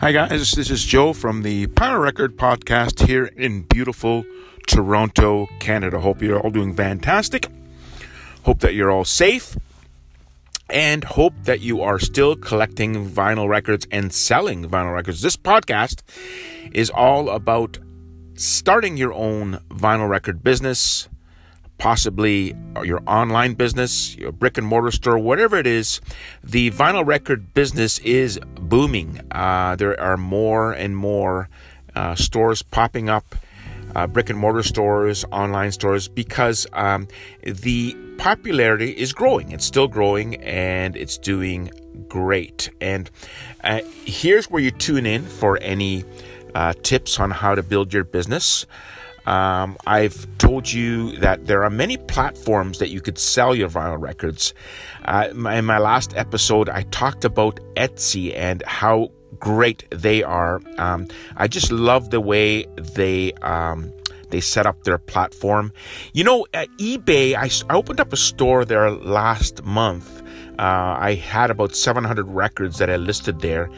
Hi, guys. This is Joe from the Power Record Podcast here in beautiful Toronto, Canada. Hope you're all doing fantastic. Hope that you're all safe. And hope that you are still collecting vinyl records and selling vinyl records. This podcast is all about starting your own vinyl record business, possibly your online business, your brick and mortar store, whatever it is, the vinyl record business is booming. Uh, there are more and more uh, stores popping up. Uh, brick and mortar stores, online stores, because um, the popularity is growing. It's still growing and it's doing great. And uh, here's where you tune in for any uh, tips on how to build your business. Um, I've told you that there are many platforms that you could sell your vinyl records. Uh, in my last episode, I talked about Etsy and how great they are. Um, I just love the way they um, they set up their platform. You know, at eBay, I, I opened up a store there last month. Uh, I had about 700 records that I listed there.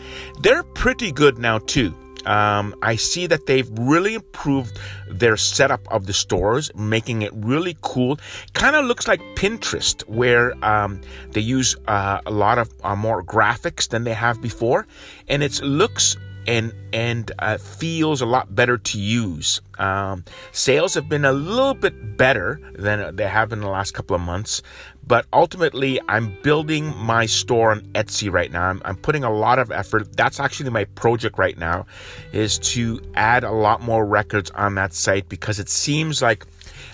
They're pretty good now too. Um, I see that they've really improved their setup of the stores, making it really cool. Kind of looks like Pinterest, where um, they use uh, a lot of uh, more graphics than they have before, and it looks and and uh, feels a lot better to use. Um, sales have been a little bit better than they have in the last couple of months, but ultimately, I'm building my store on Etsy right now. I'm, I'm putting a lot of effort. That's actually my project right now, is to add a lot more records on that site because it seems like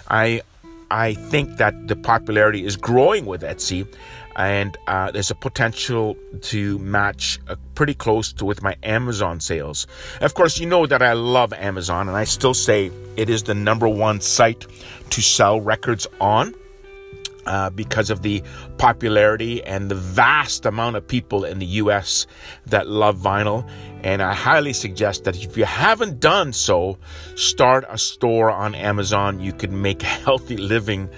I I think that the popularity is growing with Etsy and uh, there's a potential to match uh, pretty close to with my Amazon sales. Of course, you know that I love Amazon, and I still say it is the number one site to sell records on. Uh, because of the popularity and the vast amount of people in the US that love vinyl. And I highly suggest that if you haven't done so, start a store on Amazon. You can make a healthy living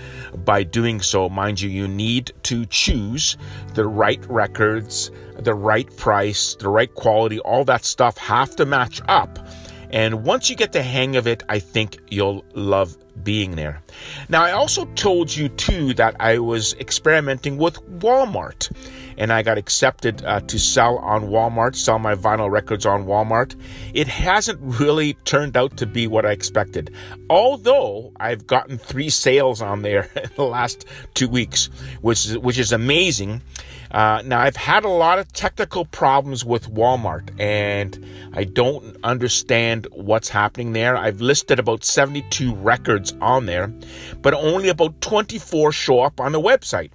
by doing so. Mind you, you need to choose the right records, the right price, the right quality, all that stuff have to match up. And once you get the hang of it, I think you'll love being there. Now, I also told you too that I was experimenting with Walmart and I got accepted uh, to sell on Walmart, sell my vinyl records on Walmart. It hasn't really turned out to be what I expected. Although I've gotten three sales on there in the last two weeks, which is, which is amazing. Uh, now, I've had a lot of technical problems with Walmart, and I don't understand what's happening there. I've listed about 72 records on there, but only about 24 show up on the website.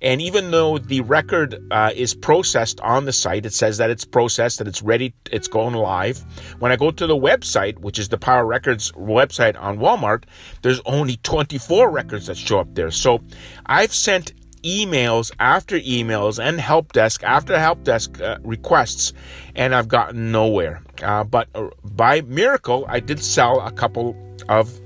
And even though the record uh, is processed on the site, it says that it's processed, that it's ready, it's going live. When I go to the website, which is the Power Records website on Walmart, there's only 24 records that show up there. So I've sent emails after emails and help desk after help desk uh, requests, and I've gotten nowhere. Uh, but uh, by miracle, I did sell a couple of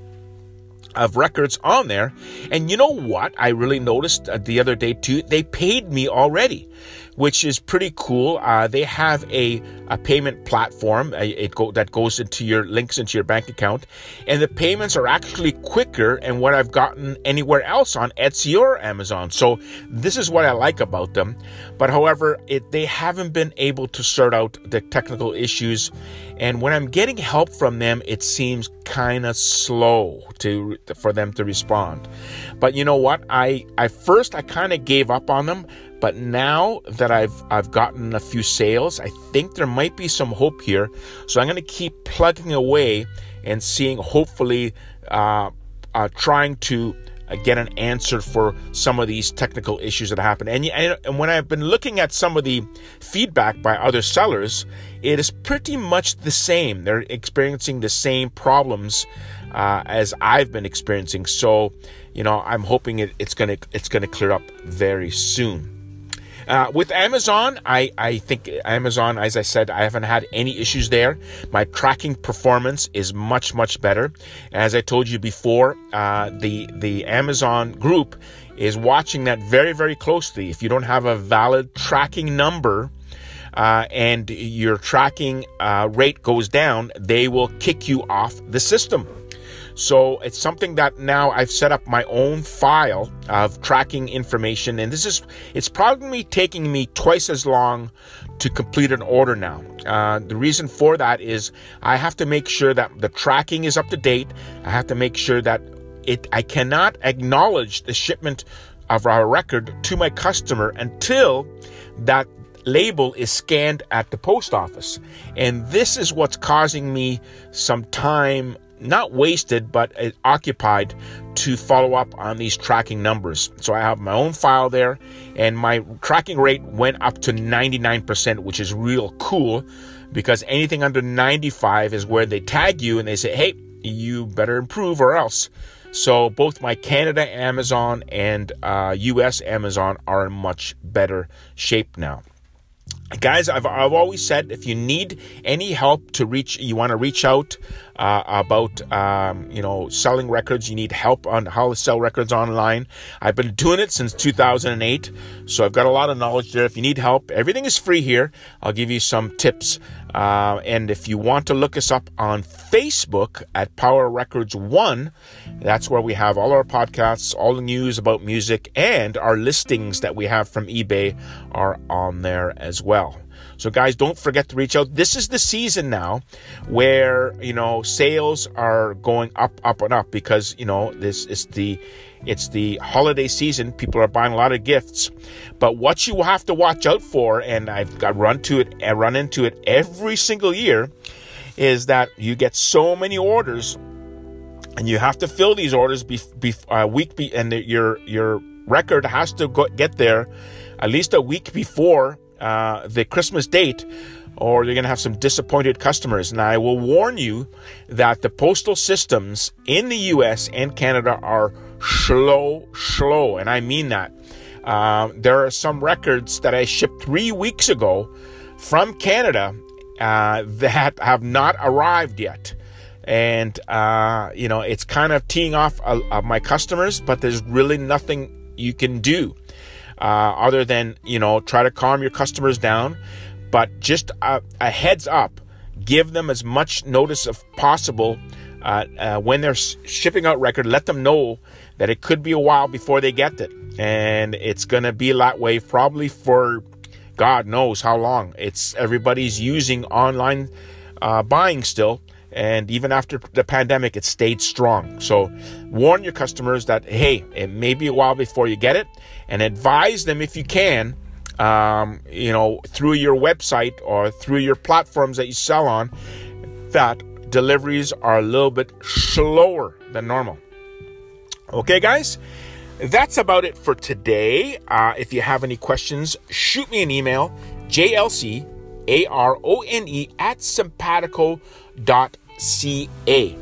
of records on there. And you know what? I really noticed uh, the other day too. They paid me already which is pretty cool. Uh, they have a, a payment platform a, go, that goes into your links into your bank account, and the payments are actually quicker and what I've gotten anywhere else on Etsy or Amazon. So this is what I like about them. But however, it, they haven't been able to sort out the technical issues, and when I'm getting help from them, it seems kind of slow to for them to respond. But you know what? I I first I kind of gave up on them but now that I've I've gotten a few sales, I think there might be some hope here. So I'm going to keep plugging away and seeing, hopefully, uh, uh, trying to uh, get an answer for some of these technical issues that happen. And, and when I've been looking at some of the feedback by other sellers, it is pretty much the same. They're experiencing the same problems uh, as I've been experiencing. So, you know, I'm hoping it, it's gonna it's gonna clear up very soon. Uh, with Amazon, I, I think Amazon, as I said, I haven't had any issues there. My tracking performance is much, much better. As I told you before, uh, the, the Amazon group is watching that very, very closely. If you don't have a valid tracking number, uh, and your tracking uh, rate goes down, they will kick you off the system. So it's something that now I've set up my own file of tracking information, and this is it's probably taking me twice as long to complete an order now. Uh, the reason for that is I have to make sure that the tracking is up to date. I have to make sure that it I cannot acknowledge the shipment of our record to my customer until that label is scanned at the post office. And this is what's causing me some time not wasted, but occupied to follow up on these tracking numbers. So I have my own file there, and my tracking rate went up to 99%, which is real cool because anything under 95 is where they tag you and they say, hey, you better improve or else. So both my Canada Amazon and uh, US Amazon are in much better shape now guys I've, I've always said if you need any help to reach you want to reach out uh, about um, you know selling records you need help on how to sell records online. I've been doing it since 2008 so i've got a lot of knowledge there. If you need help everything is free here. I'll give you some tips uh, and if you want to look us up on Facebook at Power Records One, that's where we have all our podcasts, all the news about music, and our listings that we have from eBay are on there as well. So, guys, don't forget to reach out. This is the season now where, you know, sales are going up, up, and up because, you know, this is the it's the holiday season. People are buying a lot of gifts. But what you have to watch out for, and I've got run to it and run into it every single year, is that you get so many orders and you have to fill these orders be, be a week be, and your your record has to go, get there at least a week before uh, the Christmas date, or you're going to have some disappointed customers. And I will warn you that the postal systems in the U.S. and Canada are slow, slow, and I mean that. Uh, there are some records that I shipped three weeks ago from Canada uh, that have not arrived yet. And, uh, you know, it's kind of teeing off uh, my customers, but there's really nothing you can do uh, other than, you know, try to calm your customers down. But just a, a heads up, give them as much notice as possible uh, uh, when they're shipping out record, let them know that it could be a while before they get it. And it's going to be that way probably for God knows how long. It's everybody's using online uh, buying still. And even after the pandemic, it stayed strong. So warn your customers that, hey, it may be a while before you get it and advise them if you can, um, you know, through your website or through your platforms that you sell on that deliveries are a little bit slower than normal. Okay, guys, that's about it for today. Uh, if you have any questions, shoot me an email, jlcarone at sympatico.ca.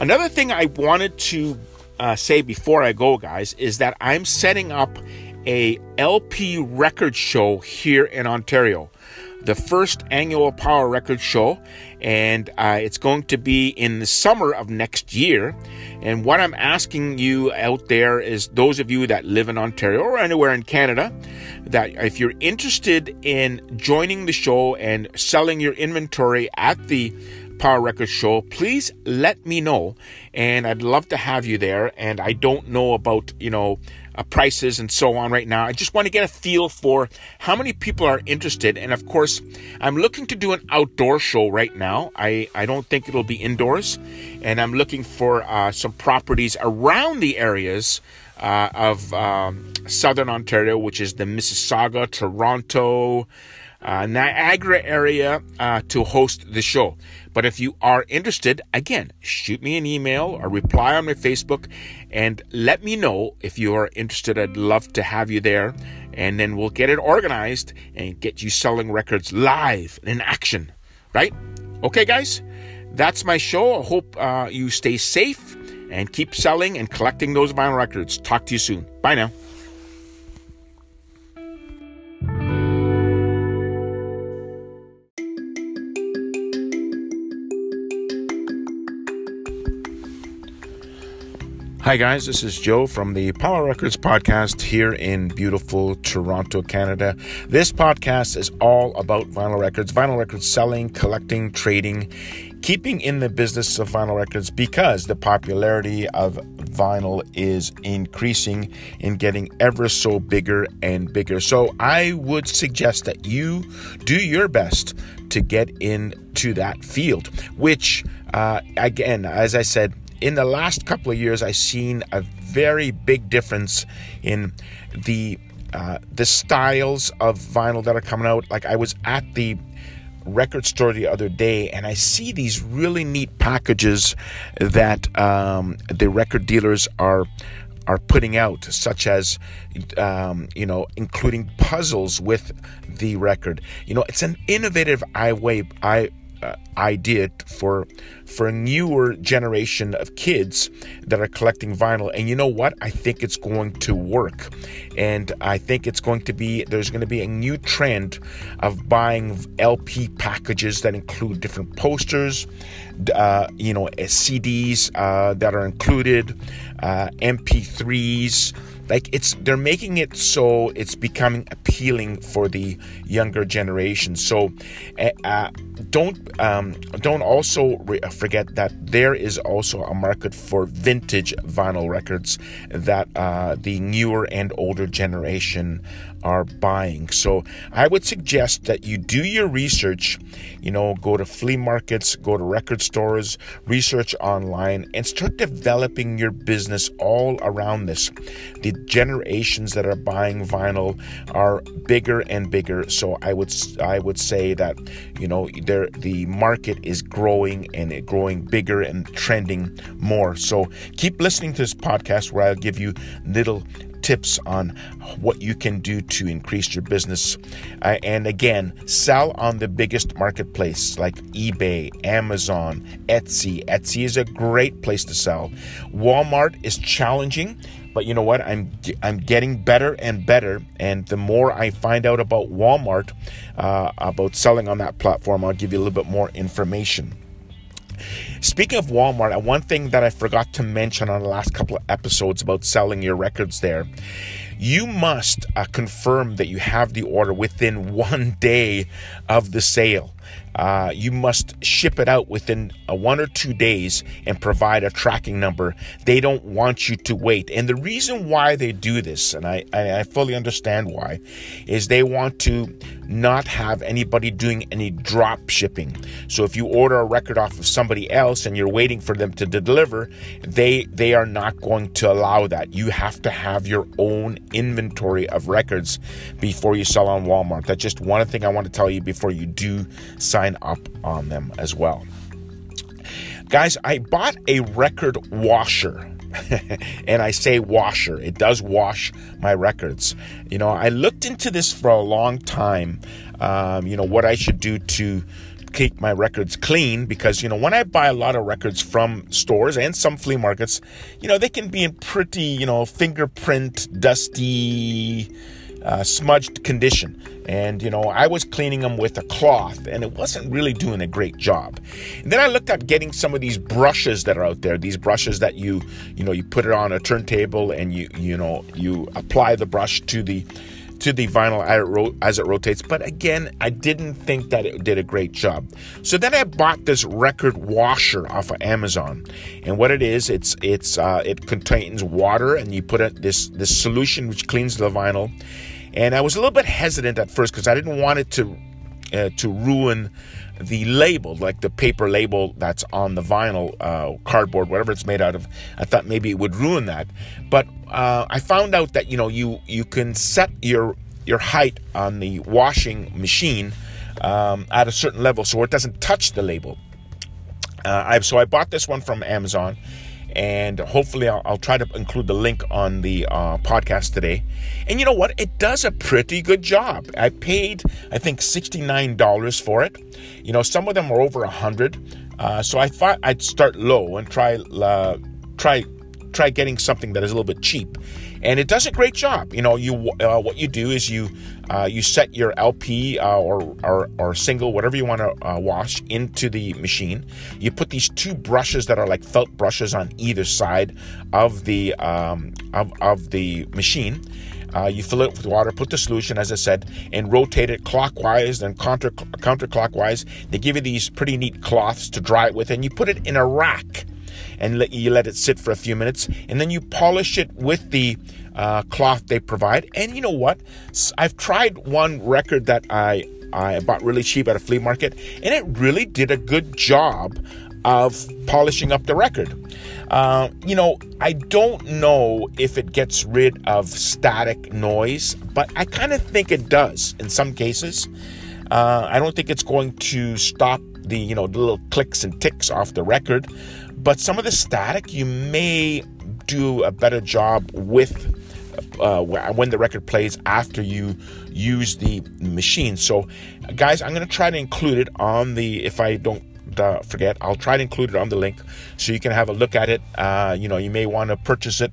Another thing I wanted to uh, say before I go, guys, is that I'm setting up a LP record show here in Ontario the first annual Power Record Show, and uh, it's going to be in the summer of next year. And what I'm asking you out there is those of you that live in Ontario or anywhere in Canada, that if you're interested in joining the show and selling your inventory at the Power Record Show, please let me know. And I'd love to have you there. And I don't know about, you know, uh, prices and so on right now. I just want to get a feel for how many people are interested. And of course, I'm looking to do an outdoor show right now. I, I don't think it'll be indoors. And I'm looking for uh, some properties around the areas uh, of um, southern Ontario, which is the Mississauga, Toronto, uh, Niagara area uh, to host the show. But if you are interested, again, shoot me an email or reply on my Facebook and let me know if you are interested. I'd love to have you there. And then we'll get it organized and get you selling records live in action, right? Okay, guys, that's my show. I hope uh, you stay safe and keep selling and collecting those vinyl records. Talk to you soon. Bye now. Hi, guys. This is Joe from the Power Records podcast here in beautiful Toronto, Canada. This podcast is all about vinyl records, vinyl records selling, collecting, trading, keeping in the business of vinyl records because the popularity of vinyl is increasing and getting ever so bigger and bigger. So I would suggest that you do your best to get into that field, which, uh, again, as I said, in the last couple of years, I've seen a very big difference in the uh, the styles of vinyl that are coming out. Like I was at the record store the other day and I see these really neat packages that um, the record dealers are are putting out, such as um, you know, including puzzles with the record. You know, it's an innovative I way I uh, idea for for a newer generation of kids that are collecting vinyl. And you know what? I think it's going to work. And i think it's going to be there's going to be a new trend of buying lp packages that include different posters uh, you know cds uh, that are included uh, mp3s like it's they're making it so it's becoming appealing for the younger generation so eh, uh, don't um, don't also re- forget that there is also a market for vintage vinyl records that uh, the newer and older generation are buying. So I would suggest that you do your research, you know, go to flea markets, go to record stores, research online, and start developing your business all around this. The generations that are buying vinyl are bigger and bigger. So I would I would say that, you know, there the market is growing and growing bigger and trending more. So keep listening to this podcast where I'll give you little tips on what you can do to increase your business. Uh, and again, sell on the biggest marketplace like eBay, Amazon, Etsy. Etsy is a great place to sell. Walmart is challenging, but you know what? I'm I'm getting better and better, and the more I find out about Walmart, uh, about selling on that platform, I'll give you a little bit more information. Speaking of Walmart, one thing that I forgot to mention on the last couple of episodes about selling your records there, you must uh, confirm that you have the order within one day of the sale. Uh, you must ship it out within a one or two days and provide a tracking number. They don't want you to wait. And the reason why they do this, and I, I fully understand why, is they want to not have anybody doing any drop shipping. So if you order a record off of somebody else and you're waiting for them to deliver, they they are not going to allow that. You have to have your own inventory of records before you sell on Walmart. That's just one thing I want to tell you before you do sign up on them as well. Guys, I bought a record washer. and I say washer, it does wash my records. You know, I looked into this for a long time, um, you know, what I should do to keep my records clean because you know when I buy a lot of records from stores and some flea markets, you know they can be in pretty you know fingerprint dusty uh, smudged condition. And, you know, I was cleaning them with a cloth and it wasn't really doing a great job. And then I looked at getting some of these brushes that are out there, these brushes that you, you know, you put it on a turntable and you, you know, you apply the brush to the, to the vinyl as it rotates. But again, I didn't think that it did a great job. So then I bought this record washer off of Amazon, and what it is, it's it's uh, it contains water, and you put it this this solution which cleans the vinyl, and I was a little bit hesitant at first because I didn't want it to uh, to ruin the label, like the paper label that's on the vinyl, uh, cardboard, whatever it's made out of. I thought maybe it would ruin that, but uh, I found out that you know you you can set your your height on the washing machine um, at a certain level so it doesn't touch the label. Uh, I, so I bought this one from Amazon and hopefully I'll, I'll, try to include the link on the uh, podcast today. And you know what? It does a pretty good job. I paid, I think, $69 for it. You know, some of them are over a 100 uh, So I thought I'd start low and try, uh, try try getting something that is a little bit cheap, and it does a great job. You know, you uh, what you do is you uh, you set your LP uh, or, or, or single, whatever you want to uh, wash, into the machine. You put these two brushes that are like felt brushes on either side of the um, of, of the machine. Uh, you fill it with water, put the solution, as I said, and rotate it clockwise and counter counterclockwise. They give you these pretty neat cloths to dry it with, and you put it in a rack and let, you let it sit for a few minutes, and then you polish it with the uh, cloth they provide. And you know what? I've tried one record that I I bought really cheap at a flea market, and it really did a good job of polishing up the record. Uh, you know, I don't know if it gets rid of static noise, but I kind of think it does in some cases. Uh, I don't think it's going to stop the you know the little clicks and ticks off the record, but some of the static you may do a better job with uh, when the record plays after you use the machine. So, guys, I'm going to try to include it on the, if I don't uh, forget, I'll try to include it on the link so you can have a look at it. Uh, you know, you may want to purchase it,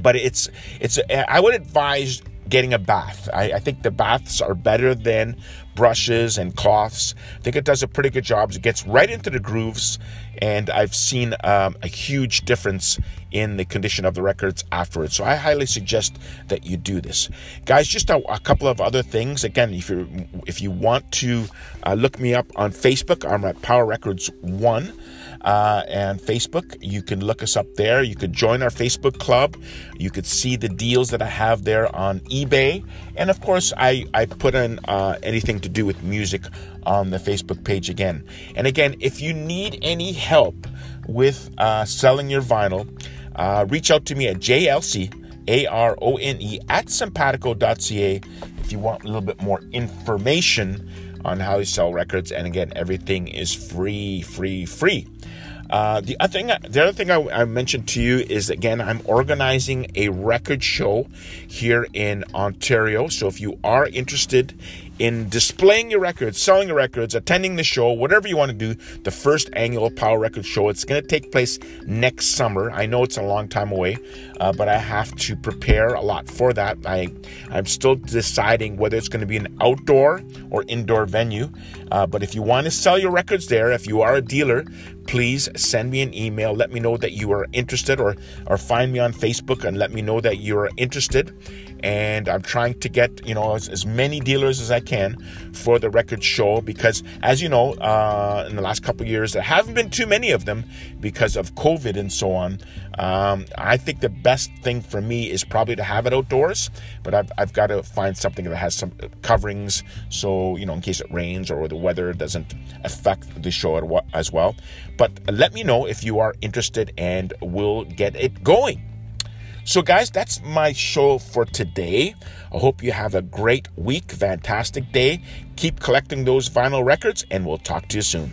but it's, it's, I would advise getting a bath. I, I, think the baths are better than brushes and cloths. I think it does a pretty good job. It gets right into the grooves, and I've seen um, a huge difference in the condition of the records afterwards. So I highly suggest that you do this, guys. Just a, a couple of other things. Again, if you if you want to uh, look me up on Facebook, I'm at Power Records One uh, and Facebook. You can look us up there. You could join our Facebook club. You could see the deals that I have there on eBay. And of course, I, I put in uh, anything to do with music on the Facebook page again. And again, if you need any help with uh, selling your vinyl, uh, reach out to me at JLC. A R O N E at sympatico.ca if you want a little bit more information on how you sell records. And again, everything is free, free, free. Uh, the other thing, the other thing I, I, mentioned to you is again, I'm organizing a record show here in Ontario. So if you are interested in displaying your records, selling your records, attending the show, whatever you want to do, the first annual Power Record Show. It's going to take place next summer. I know it's a long time away, uh, but I have to prepare a lot for that. I I'm still deciding whether it's going to be an outdoor or indoor venue. Uh, but if you want to sell your records there, if you are a dealer, please send me an email. Let me know that you are interested, or or find me on Facebook and let me know that you are interested and I'm trying to get you know as, as, many dealers as I can for the record show because as you know uh, in the last couple years there haven't been too many of them because of COVID and so on. Um, I think the best thing for me is probably to have it outdoors, but I've, I've got to find something that has some coverings so you know in case it rains or the weather doesn't affect the show as well. But let me know if you are interested and we'll get it going. So, guys, that's my show for today. I hope you have a great week, fantastic day. Keep collecting those vinyl records, and we'll talk to you soon.